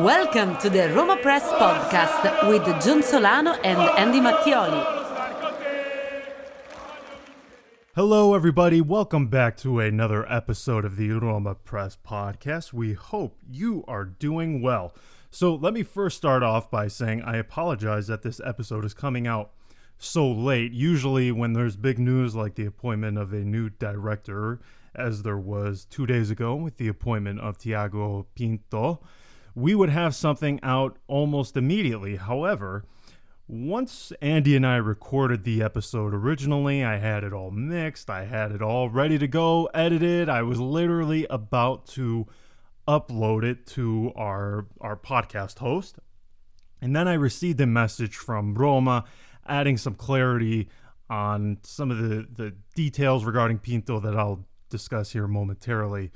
Welcome to the Roma Press podcast with John Solano and Andy Mattioli. Hello, everybody. Welcome back to another episode of the Roma Press podcast. We hope you are doing well. So, let me first start off by saying I apologize that this episode is coming out so late. Usually, when there's big news like the appointment of a new director, as there was two days ago with the appointment of Tiago Pinto, we would have something out almost immediately. However, once Andy and I recorded the episode originally, I had it all mixed, I had it all ready to go, edited. I was literally about to upload it to our our podcast host. And then I received a message from Roma adding some clarity on some of the, the details regarding Pinto that I'll discuss here momentarily.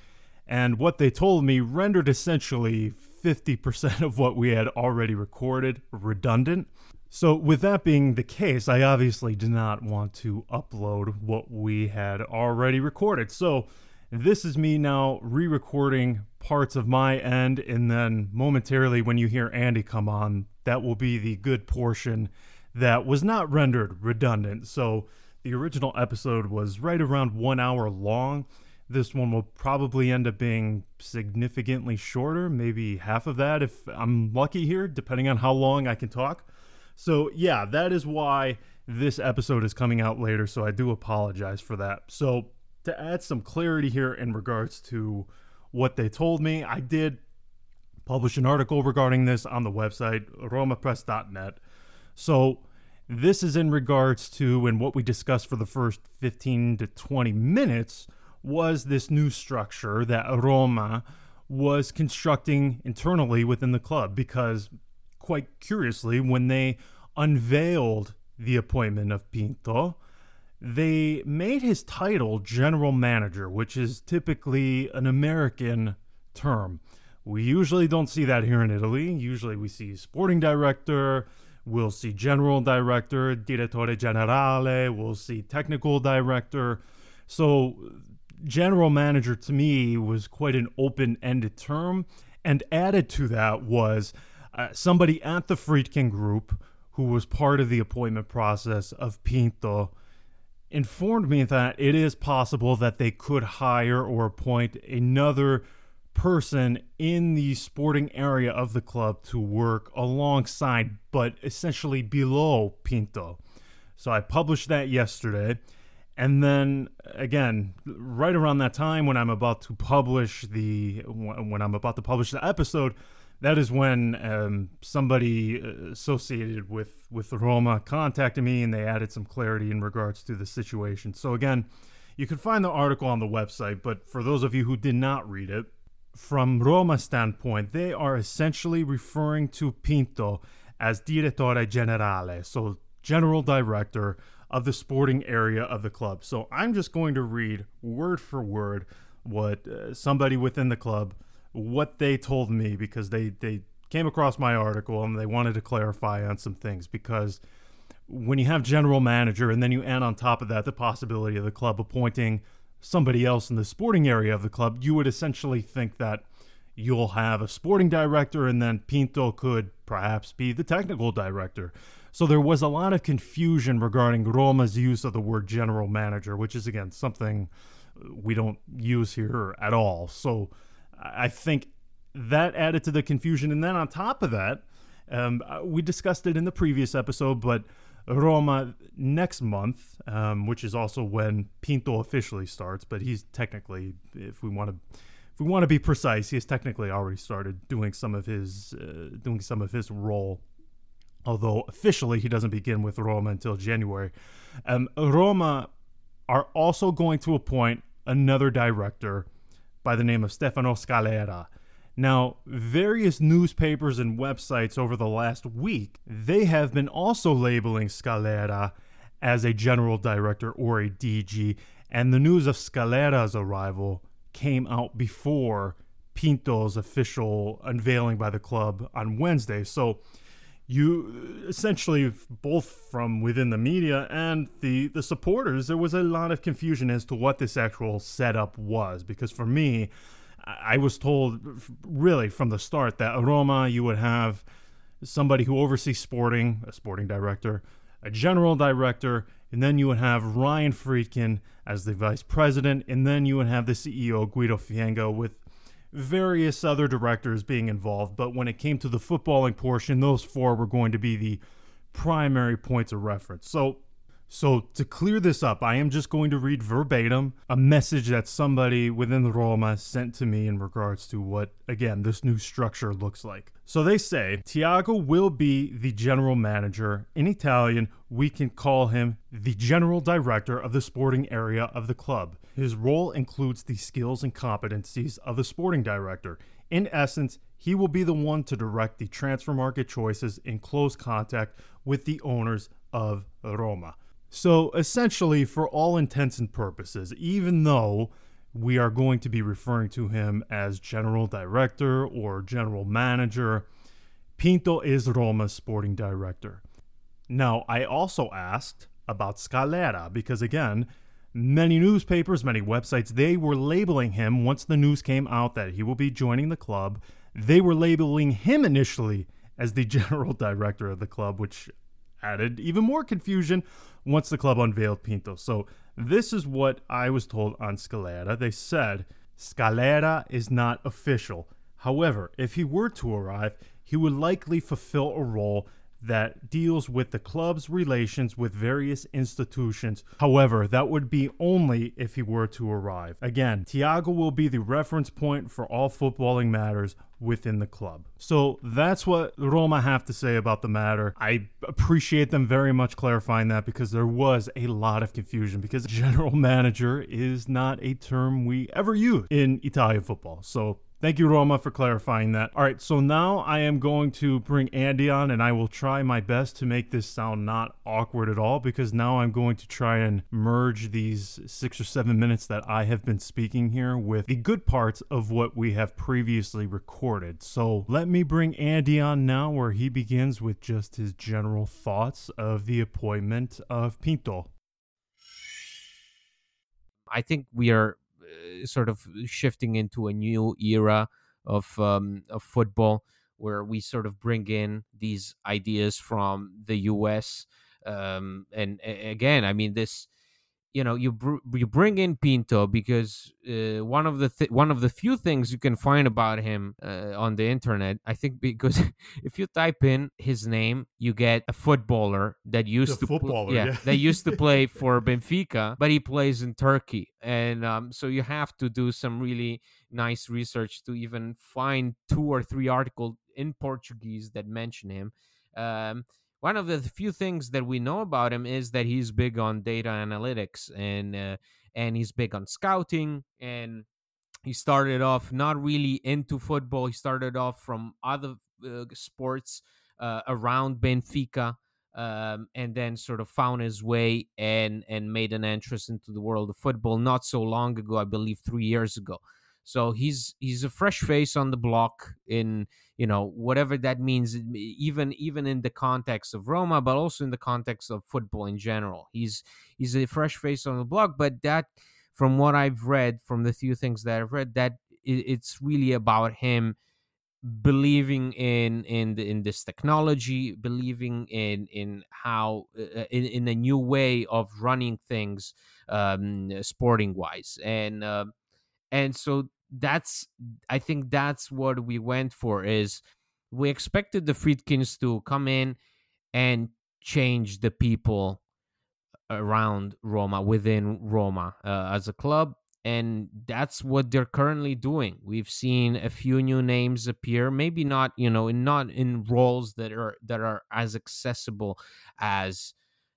And what they told me rendered essentially 50% of what we had already recorded redundant. So, with that being the case, I obviously did not want to upload what we had already recorded. So, this is me now re recording parts of my end, and then momentarily, when you hear Andy come on, that will be the good portion that was not rendered redundant. So, the original episode was right around one hour long. This one will probably end up being significantly shorter, maybe half of that if I'm lucky here, depending on how long I can talk. So, yeah, that is why this episode is coming out later. So, I do apologize for that. So, to add some clarity here in regards to what they told me, I did publish an article regarding this on the website, romapress.net. So, this is in regards to, and what we discussed for the first 15 to 20 minutes was this new structure that Roma was constructing internally within the club because, quite curiously, when they unveiled the appointment of Pinto, they made his title general manager, which is typically an American term. We usually don't see that here in Italy. Usually we see sporting director, we'll see general director, direttore generale, we'll see technical director. So general manager to me was quite an open ended term. And added to that was uh, somebody at the Friedkin Group who was part of the appointment process of Pinto informed me that it is possible that they could hire or appoint another person in the sporting area of the club to work alongside, but essentially below Pinto. So I published that yesterday. And then again, right around that time when I'm about to publish the when I'm about to publish the episode, that is when um, somebody uh, associated with with Roma contacted me and they added some clarity in regards to the situation. So again, you can find the article on the website, but for those of you who did not read it, from Roma standpoint, they are essentially referring to Pinto as direttore generale, so general director of the sporting area of the club. So I'm just going to read word for word what uh, somebody within the club what they told me because they they came across my article and they wanted to clarify on some things because when you have general manager and then you add on top of that the possibility of the club appointing somebody else in the sporting area of the club, you would essentially think that you'll have a sporting director and then Pinto could perhaps be the technical director. So there was a lot of confusion regarding Roma's use of the word general manager, which is again something we don't use here at all. So I think that added to the confusion. And then on top of that, um, we discussed it in the previous episode, but Roma next month, um, which is also when Pinto officially starts, but he's technically, if we want to, if we want to be precise, he has technically already started doing some of his, uh, doing some of his role although officially he doesn't begin with Roma until January. Um, Roma are also going to appoint another director by the name of Stefano Scalera. Now, various newspapers and websites over the last week, they have been also labeling Scalera as a general director or a DG, and the news of Scalera's arrival came out before Pinto's official unveiling by the club on Wednesday. So, you essentially both from within the media and the the supporters there was a lot of confusion as to what this actual setup was. Because for me I was told really from the start that Roma you would have somebody who oversees sporting, a sporting director, a general director, and then you would have Ryan Friedkin as the vice president, and then you would have the CEO Guido Fienga with various other directors being involved. But when it came to the footballing portion, those four were going to be the primary points of reference. So so, to clear this up, I am just going to read verbatim a message that somebody within Roma sent to me in regards to what, again, this new structure looks like. So, they say Tiago will be the general manager. In Italian, we can call him the general director of the sporting area of the club. His role includes the skills and competencies of the sporting director. In essence, he will be the one to direct the transfer market choices in close contact with the owners of Roma. So essentially, for all intents and purposes, even though we are going to be referring to him as general director or general manager, Pinto is Roma's sporting director. Now, I also asked about Scalera because, again, many newspapers, many websites, they were labeling him once the news came out that he will be joining the club. They were labeling him initially as the general director of the club, which added even more confusion once the club unveiled Pinto. So this is what I was told on Scalera. They said Scalera is not official. However, if he were to arrive, he would likely fulfill a role that deals with the club's relations with various institutions. However, that would be only if he were to arrive. Again, Tiago will be the reference point for all footballing matters within the club. So that's what Roma have to say about the matter. I appreciate them very much clarifying that because there was a lot of confusion because general manager is not a term we ever use in Italian football. So Thank you, Roma, for clarifying that. All right, so now I am going to bring Andy on, and I will try my best to make this sound not awkward at all because now I'm going to try and merge these six or seven minutes that I have been speaking here with the good parts of what we have previously recorded. So let me bring Andy on now, where he begins with just his general thoughts of the appointment of Pinto. I think we are sort of shifting into a new era of um, of football where we sort of bring in these ideas from the U.S. Um, and again, I mean this you know you br- you bring in Pinto because uh, one of the th- one of the few things you can find about him uh, on the internet I think because if you type in his name you get a footballer that used the to pl- yeah, yeah. that used to play for Benfica but he plays in Turkey and um, so you have to do some really nice research to even find two or three articles in Portuguese that mention him um, one of the few things that we know about him is that he's big on data analytics and uh, and he's big on scouting and he started off not really into football. He started off from other uh, sports uh, around benfica um, and then sort of found his way and and made an entrance into the world of football not so long ago i believe three years ago so he's he's a fresh face on the block in you know whatever that means even even in the context of Roma but also in the context of football in general. He's he's a fresh face on the block but that from what I've read from the few things that I've read that it's really about him believing in in in this technology believing in in how uh, uh, in, in a new way of running things um sporting wise and uh, and so that's I think that's what we went for is we expected the Friedkins to come in and change the people around Roma within Roma uh, as a club and that's what they're currently doing. We've seen a few new names appear, maybe not, you know, in not in roles that are that are as accessible as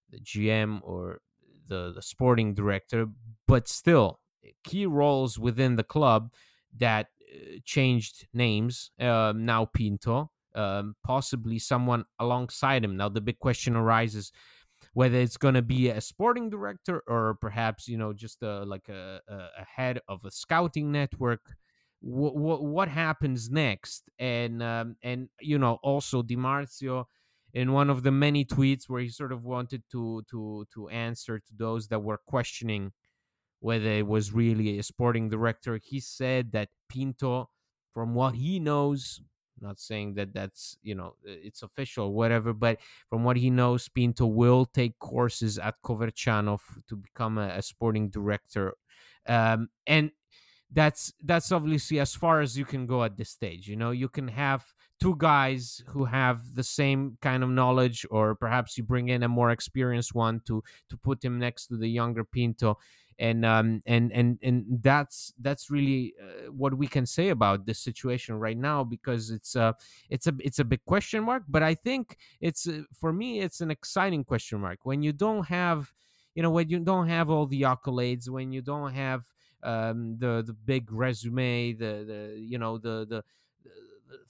the GM or the the sporting director, but still key roles within the club that uh, changed names. Um, now Pinto, um, possibly someone alongside him. Now the big question arises whether it's going to be a sporting director or perhaps you know just a, like a, a head of a scouting network what happens next and um, and you know also Di Marzio in one of the many tweets where he sort of wanted to to to answer to those that were questioning whether it was really a sporting director. He said that Pinto from what he knows not saying that that's you know it's official or whatever but from what he knows pinto will take courses at coverciano to become a, a sporting director. Um, and that's that's obviously as far as you can go at this stage you know? You can have two guys who have the same kind of knowledge or perhaps you bring in a more experienced one to to put him next to the younger pinto and um and and and that's that's really uh, what we can say about this situation right now because it's uh it's a it's a big question mark but i think it's uh, for me it's an exciting question mark. When you don't have you know when you don't have all the accolades when you don't have um the the big resume the the you know the the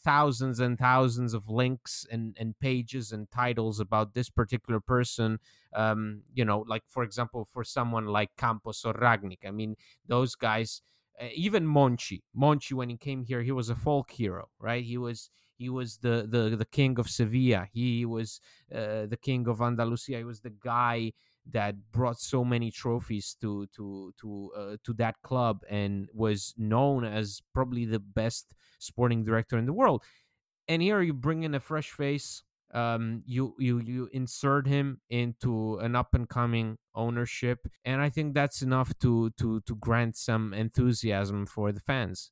thousands and thousands of links and, and pages and titles about this particular person. Um, you know, like for example, for someone like Campos or Rangnick. I mean, those guys, uh, even Monchi. Monchi, when he came here, he was a folk hero, right? He was he was the the the king of Sevilla. He was uh, the king of Andalusia. He was the guy that brought so many trophies to to to uh, to that club and was known as probably the best sporting director in the world. And here you bring in a fresh face. Um, you you you insert him into an up and coming ownership, and I think that's enough to to to grant some enthusiasm for the fans.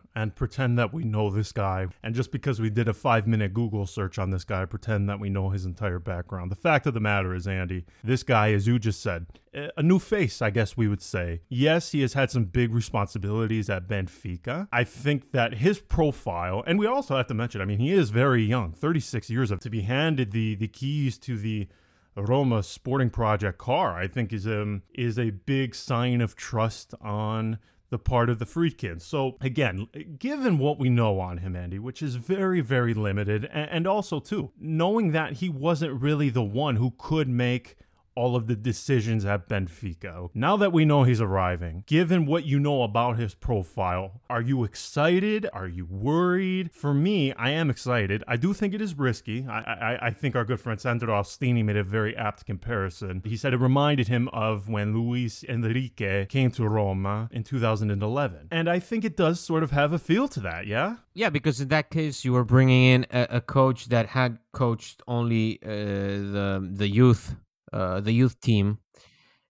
and pretend that we know this guy. And just because we did a five minute Google search on this guy, pretend that we know his entire background. The fact of the matter is, Andy, this guy, as you just said, a new face, I guess we would say. Yes, he has had some big responsibilities at Benfica. I think that his profile, and we also have to mention, I mean, he is very young, 36 years of to be handed the the keys to the Roma Sporting Project car, I think is um is a big sign of trust on the part of the Friedkin. So again, given what we know on him, Andy, which is very, very limited, and also too, knowing that he wasn't really the one who could make all of the decisions at Benfica. Now that we know he's arriving, given what you know about his profile, are you excited? Are you worried? For me, I am excited. I do think it is risky. I, I, I think our good friend Sandro Ostini made a very apt comparison. He said it reminded him of when Luis Enrique came to Roma in 2011. And I think it does sort of have a feel to that, yeah? Yeah, because in that case, you were bringing in a, a coach that had coached only uh, the the youth uh, the youth team.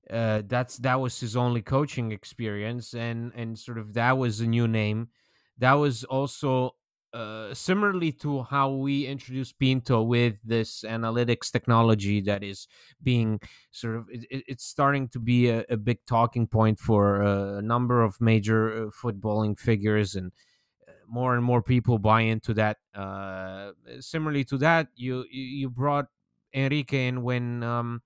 Uh, that's that was his only coaching experience, and and sort of that was a new name. That was also uh, similarly to how we introduced Pinto with this analytics technology that is being sort of it, it's starting to be a, a, big talking point for a number of major uh, footballing figures and uh, more and more people buy into that. Uh, similarly to that, you you brought Enrique in when um,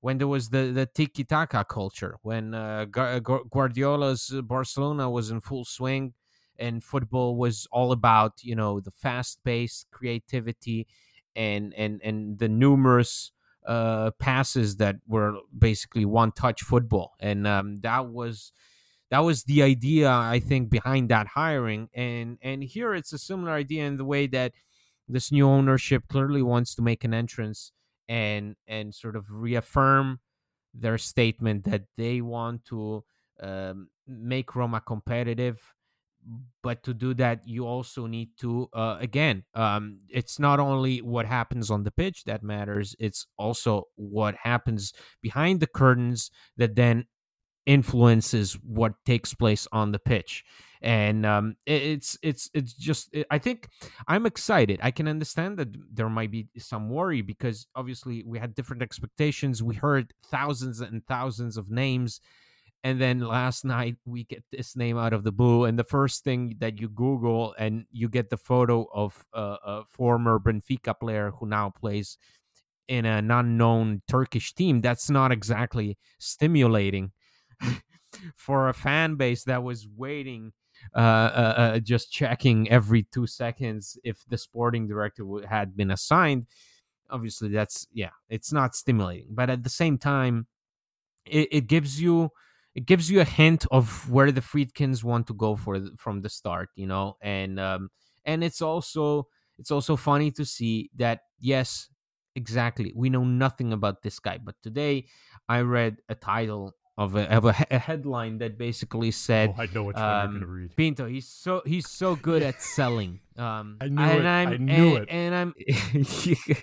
when there was the the tiki taka culture, when uh, Guardiola's Barcelona was in full swing, and football was all about you know the fast paced creativity, and and and the numerous uh, passes that were basically one touch football, and um, that was that was the idea I think behind that hiring, and and here it's a similar idea in the way that this new ownership clearly wants to make an entrance and and sort of reaffirm their statement that they want to um, make Roma competitive. but to do that, you also need to, uh, again, um, it's not only what happens on the pitch that matters, it's also what happens behind the curtains that then influences what takes place on the pitch. And um, it's it's it's just i think i'm excited. I can understand that there might be some worry because obviously we had different expectations. We heard thousands and thousands of names. And then last night we get this name out of the blue. And the first thing that you google and you get the photo of a former benfica player who now plays in an unknown turkish team that's not exactly stimulating for a fan base that was waiting uh, uh, uh, just checking every two seconds if the sporting director had been assigned. Obviously that's yeah it's not stimulating but at the same time it, it gives you it gives you a hint of where the Friedkins want to go for from the start, you know, and um, and it's also it's also funny to see that yes, exactly, we know nothing about this guy, but today I read a title of a, of a, a headline that basically said, oh, "I know what um, you're going to read." Pinto, he's so he's so good at selling. Um, I knew and it. I'm, I knew and, it. And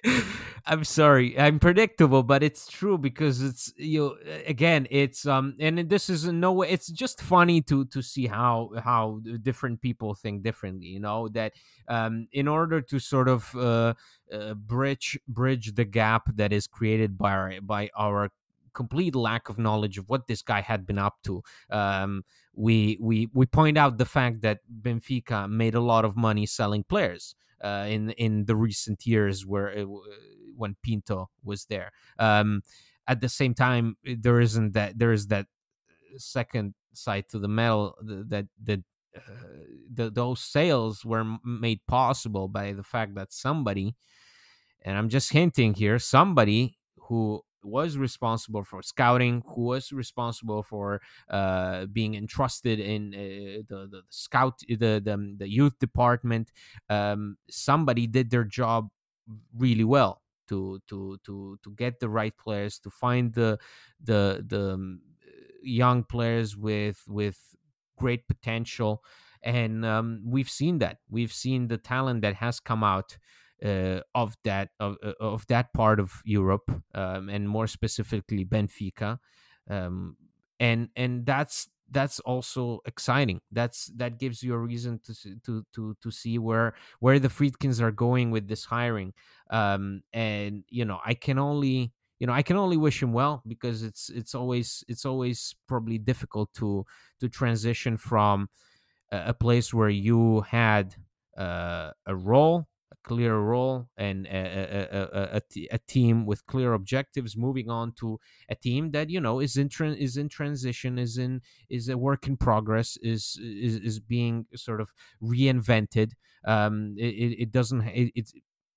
I'm, I'm sorry, I'm predictable, but it's true because it's you. Again, it's um, and this is no way. It's just funny to to see how how different people think differently. You know that um, in order to sort of uh, uh, bridge bridge the gap that is created by our, by our complete lack of knowledge of what this guy had been up to. Um, we we we point out the fact that Benfica made a lot of money selling players uh, in in the recent years where it, when Pinto was there. Um, at the same time, there isn't that there is that second side to the medal that that. Uh, the, those sales were made possible by the fact that somebody, and I'm just hinting here, somebody who was responsible for scouting, who was responsible for uh, being entrusted in uh, the, the scout, the, the, the youth department. Um, somebody did their job really well to to to to get the right players, to find the the the um, young players with with great potential. And um, we've seen that. We've seen the talent that has come out uh, of that of, uh, of that part of Europe, um, and more specifically Benfica, um, and and that's that's also exciting. That's that gives you a reason to to to to see where where the Friedkins are going with this hiring, um, and you know I can only you know I can only wish him well because it's it's always it's always probably difficult to to transition from a, a place where you had uh, a role clear role and a, a, a, a, team with clear objectives moving on to a team that you know is in tra- is in transition is in is a work in progress is is, is being sort of reinvented um it, it doesn't it, it's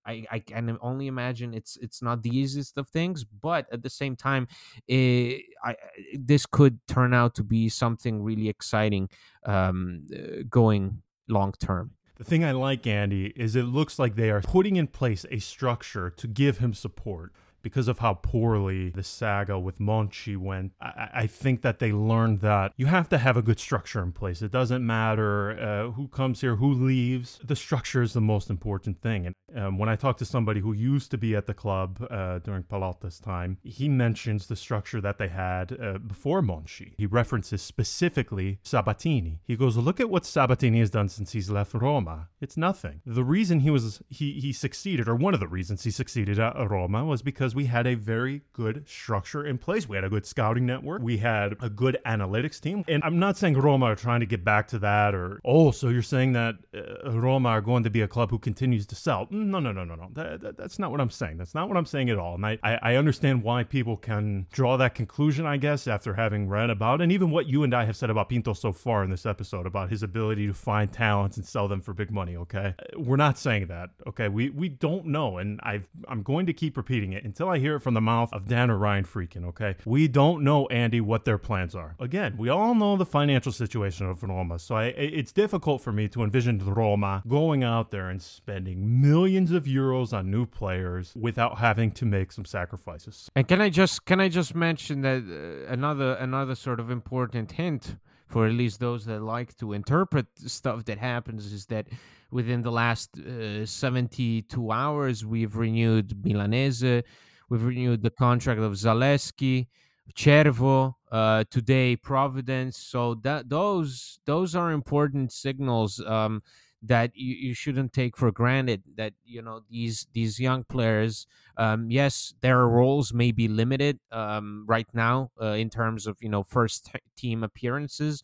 I, I can only imagine it's it's not the easiest of things, but at the same time, it, eh, I, this could turn out to be something really exciting um, uh, going long term. The thing I like, Andy, is it looks like they are putting in place a structure to give him support because of how poorly the saga with Monchi went, I, I, think that they learned that you have to have a good structure in place. It doesn't matter uh, who comes here, who leaves. The structure is the most important thing. And um, when I talk to somebody who used to be at the club uh, during Pallotta's time, he mentions the structure that they had uh, before Monchi. He references specifically Sabatini. He goes, "Look at what Sabatini has done since he's left Roma. It's nothing. The reason he was he he succeeded, or one of the reasons he succeeded at Roma, was because." Because we had a very good structure in place. We had a good scouting network. We had a good analytics team. And I'm not saying Roma are trying to get back to that or, oh, so you're saying that uh, Roma are going to be a club who continues to sell. No, no, no, no, no. That, that, that's not what I'm saying. That's not what I'm saying at all. And I, I, I understand why people can draw that conclusion, I guess, after having read about and even what you and I have said about Pinto so far in this episode about his ability to find talents and sell them for big money, okay? We're not saying that, okay? We, we don't know. And I've, I'm going to keep repeating it until I hear it from the mouth of Dan or Ryan Friedkin, okay? We don't know, Andy, what their plans are. Again, we all know the financial situation of Roma, so I, it's difficult for me to envision Roma going out there and spending millions of euros on new players without having to make some sacrifices. And can I just can I just mention that uh, another another sort of important hint for at least those that like to interpret stuff that happens, is that within the last uh, 72 hours, we've renewed Milanese, we've renewed the contract of Zalewski, Cervo, uh, today Providence. So that those those are important signals. Um, that you, you shouldn't take for granted that you know these these young players um, yes their roles may be limited um, right now uh, in terms of you know first team appearances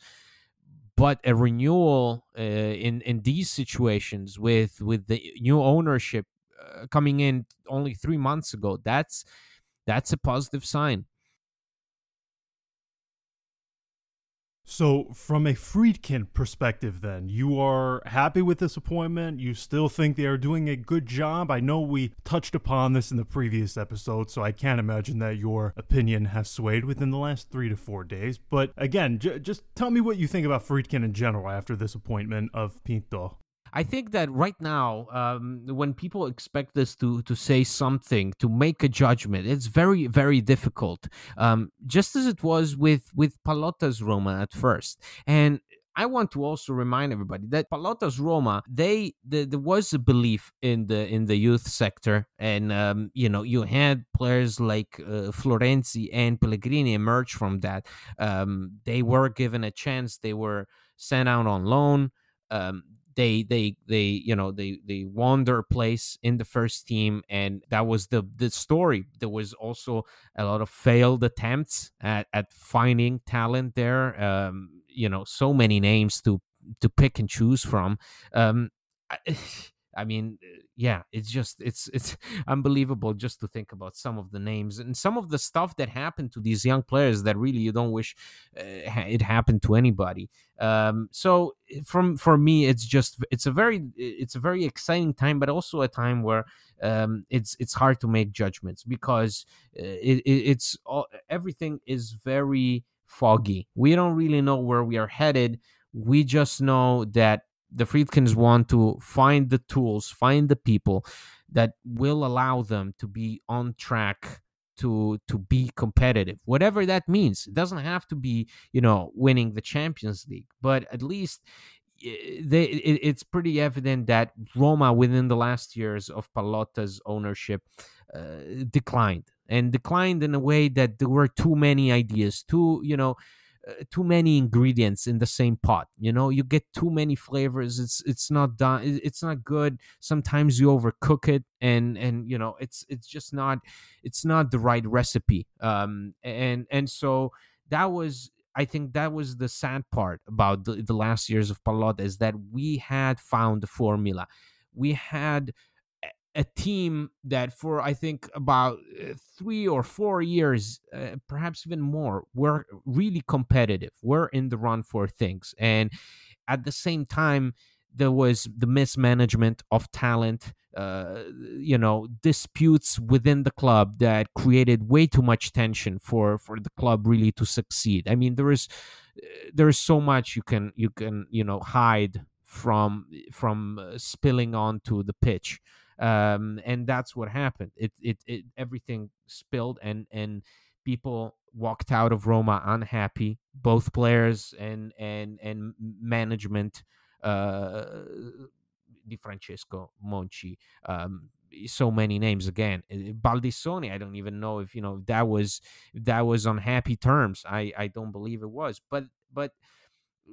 but a renewal uh, in in these situations with with the new ownership uh, coming in only 3 months ago that's that's a positive sign So, from a Friedkin perspective, then, you are happy with this appointment? You still think they are doing a good job? I know we touched upon this in the previous episode, so I can't imagine that your opinion has swayed within the last three to four days. But again, j- just tell me what you think about Friedkin in general after this appointment of Pinto. I think that right now, um, when people expect us to to say something, to make a judgment, it's very very difficult. Um, just as it was with with Pallotta's Roma at first, and I want to also remind everybody that Pallotta's Roma, they the, there was a belief in the in the youth sector, and um, you know you had players like uh, Florenzi and Pellegrini emerge from that. Um, they were given a chance. They were sent out on loan. Um, they they they you know they they won their place in the first team and that was the the story. There was also a lot of failed attempts at at finding talent there um you know so many names to to pick and choose from. Um I, I mean, uh, yeah, it's just it's it's unbelievable just to think about some of the names and some of the stuff that happened to these young players that really you don't wish uh, it happened to anybody. Um, so eh, from for me, it's just it's a very it's a very exciting time, but also a time where um, it's it's hard to make judgments because uh, it, it, it's all, everything is very foggy. We don't really know where we are headed. We just know that the Friedkins want to find the tools, find the people that will allow them to be on track to to be competitive whatever that means. It doesn't have to be you know winning the champions league but at least eh, they, it, it's pretty evident that Roma within the last years of Pallotta's ownership uh, declined and declined in a way that there were too many ideas too you know too many ingredients in the same pot you know you get too many flavors it's it's not done it's not good sometimes you overcook it and and you know it's it's just not it's not the right recipe um and and so that was I think that was the sad part about the, the last years of Pallotta is that we had found the formula. We had a team that for I think about uh, three or four years, uh, perhaps even more, were really competitive. Were in the run for things, and at the same time, there was the mismanagement of talent. Uh, you know, disputes within the club that created way too much tension for for the club really to succeed. I mean, there is uh, there is so much you can you can you know hide from from spilling onto the pitch um, and that's what happened. It, it it everything spilled, and and people walked out of Roma unhappy. Both players and and and management. Uh, Di Francesco Monchi, um, so many names again. Eh, Baldissoni, I don't even know if you know that was that was on happy terms. I I don't believe it was, but but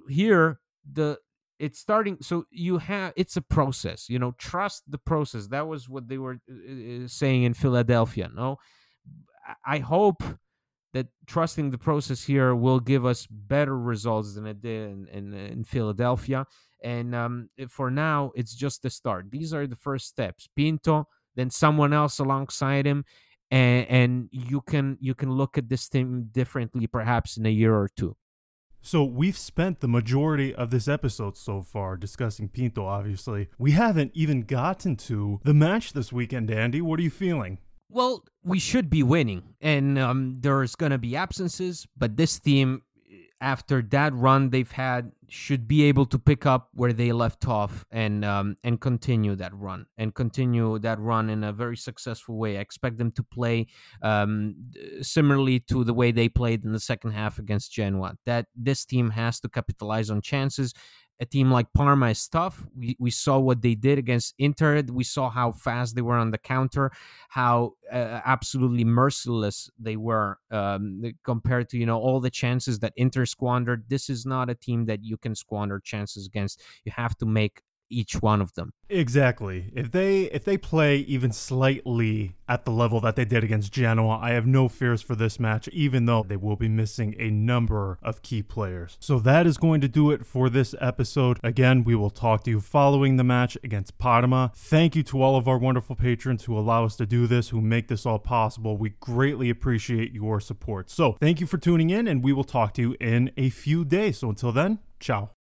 here the it's starting so you have it's a process you know trust the process. That was what they were uh, saying in philadelphia no i hope that trusting the process here will give us better results than it did in, in, in philadelphia. And um, for now it's just the start. These are the first steps. Pinto then someone else alongside him and, and you can you can look at this thing differently perhaps in a year or two so we've spent the majority of this episode so far discussing Pinto, obviously. We haven't even gotten to the match this weekend, Andy. What are you feeling? Well, we should be winning, and um, there's going to be absences, but this team, after that run they've had, should be able to pick up where they left off and um, and continue that run and continue that run in a very successful way. I expect them to play um, similarly to the way they played in the second half against Genoa. That this team has to capitalize on chances a team like Parma is tough. We, we saw what they did against Inter. We saw how fast they were on the counter, how uh, absolutely merciless they were um, compared to you know all the chances that Inter squandered. This is not a team that you can squander chances against. You have to make each one of them. Exactly. If they if they play even slightly at the level that they did against Genoa, I have no fears for this match even though they will be missing a number of key players. So that is going to do it for this episode. Again, we will talk to you following the match against Parma. Thank you to all of our wonderful patrons who allow us to do this, who make this all possible. We greatly appreciate your support. So, thank you for tuning in and we will talk to you in a few days. So until then, ciao.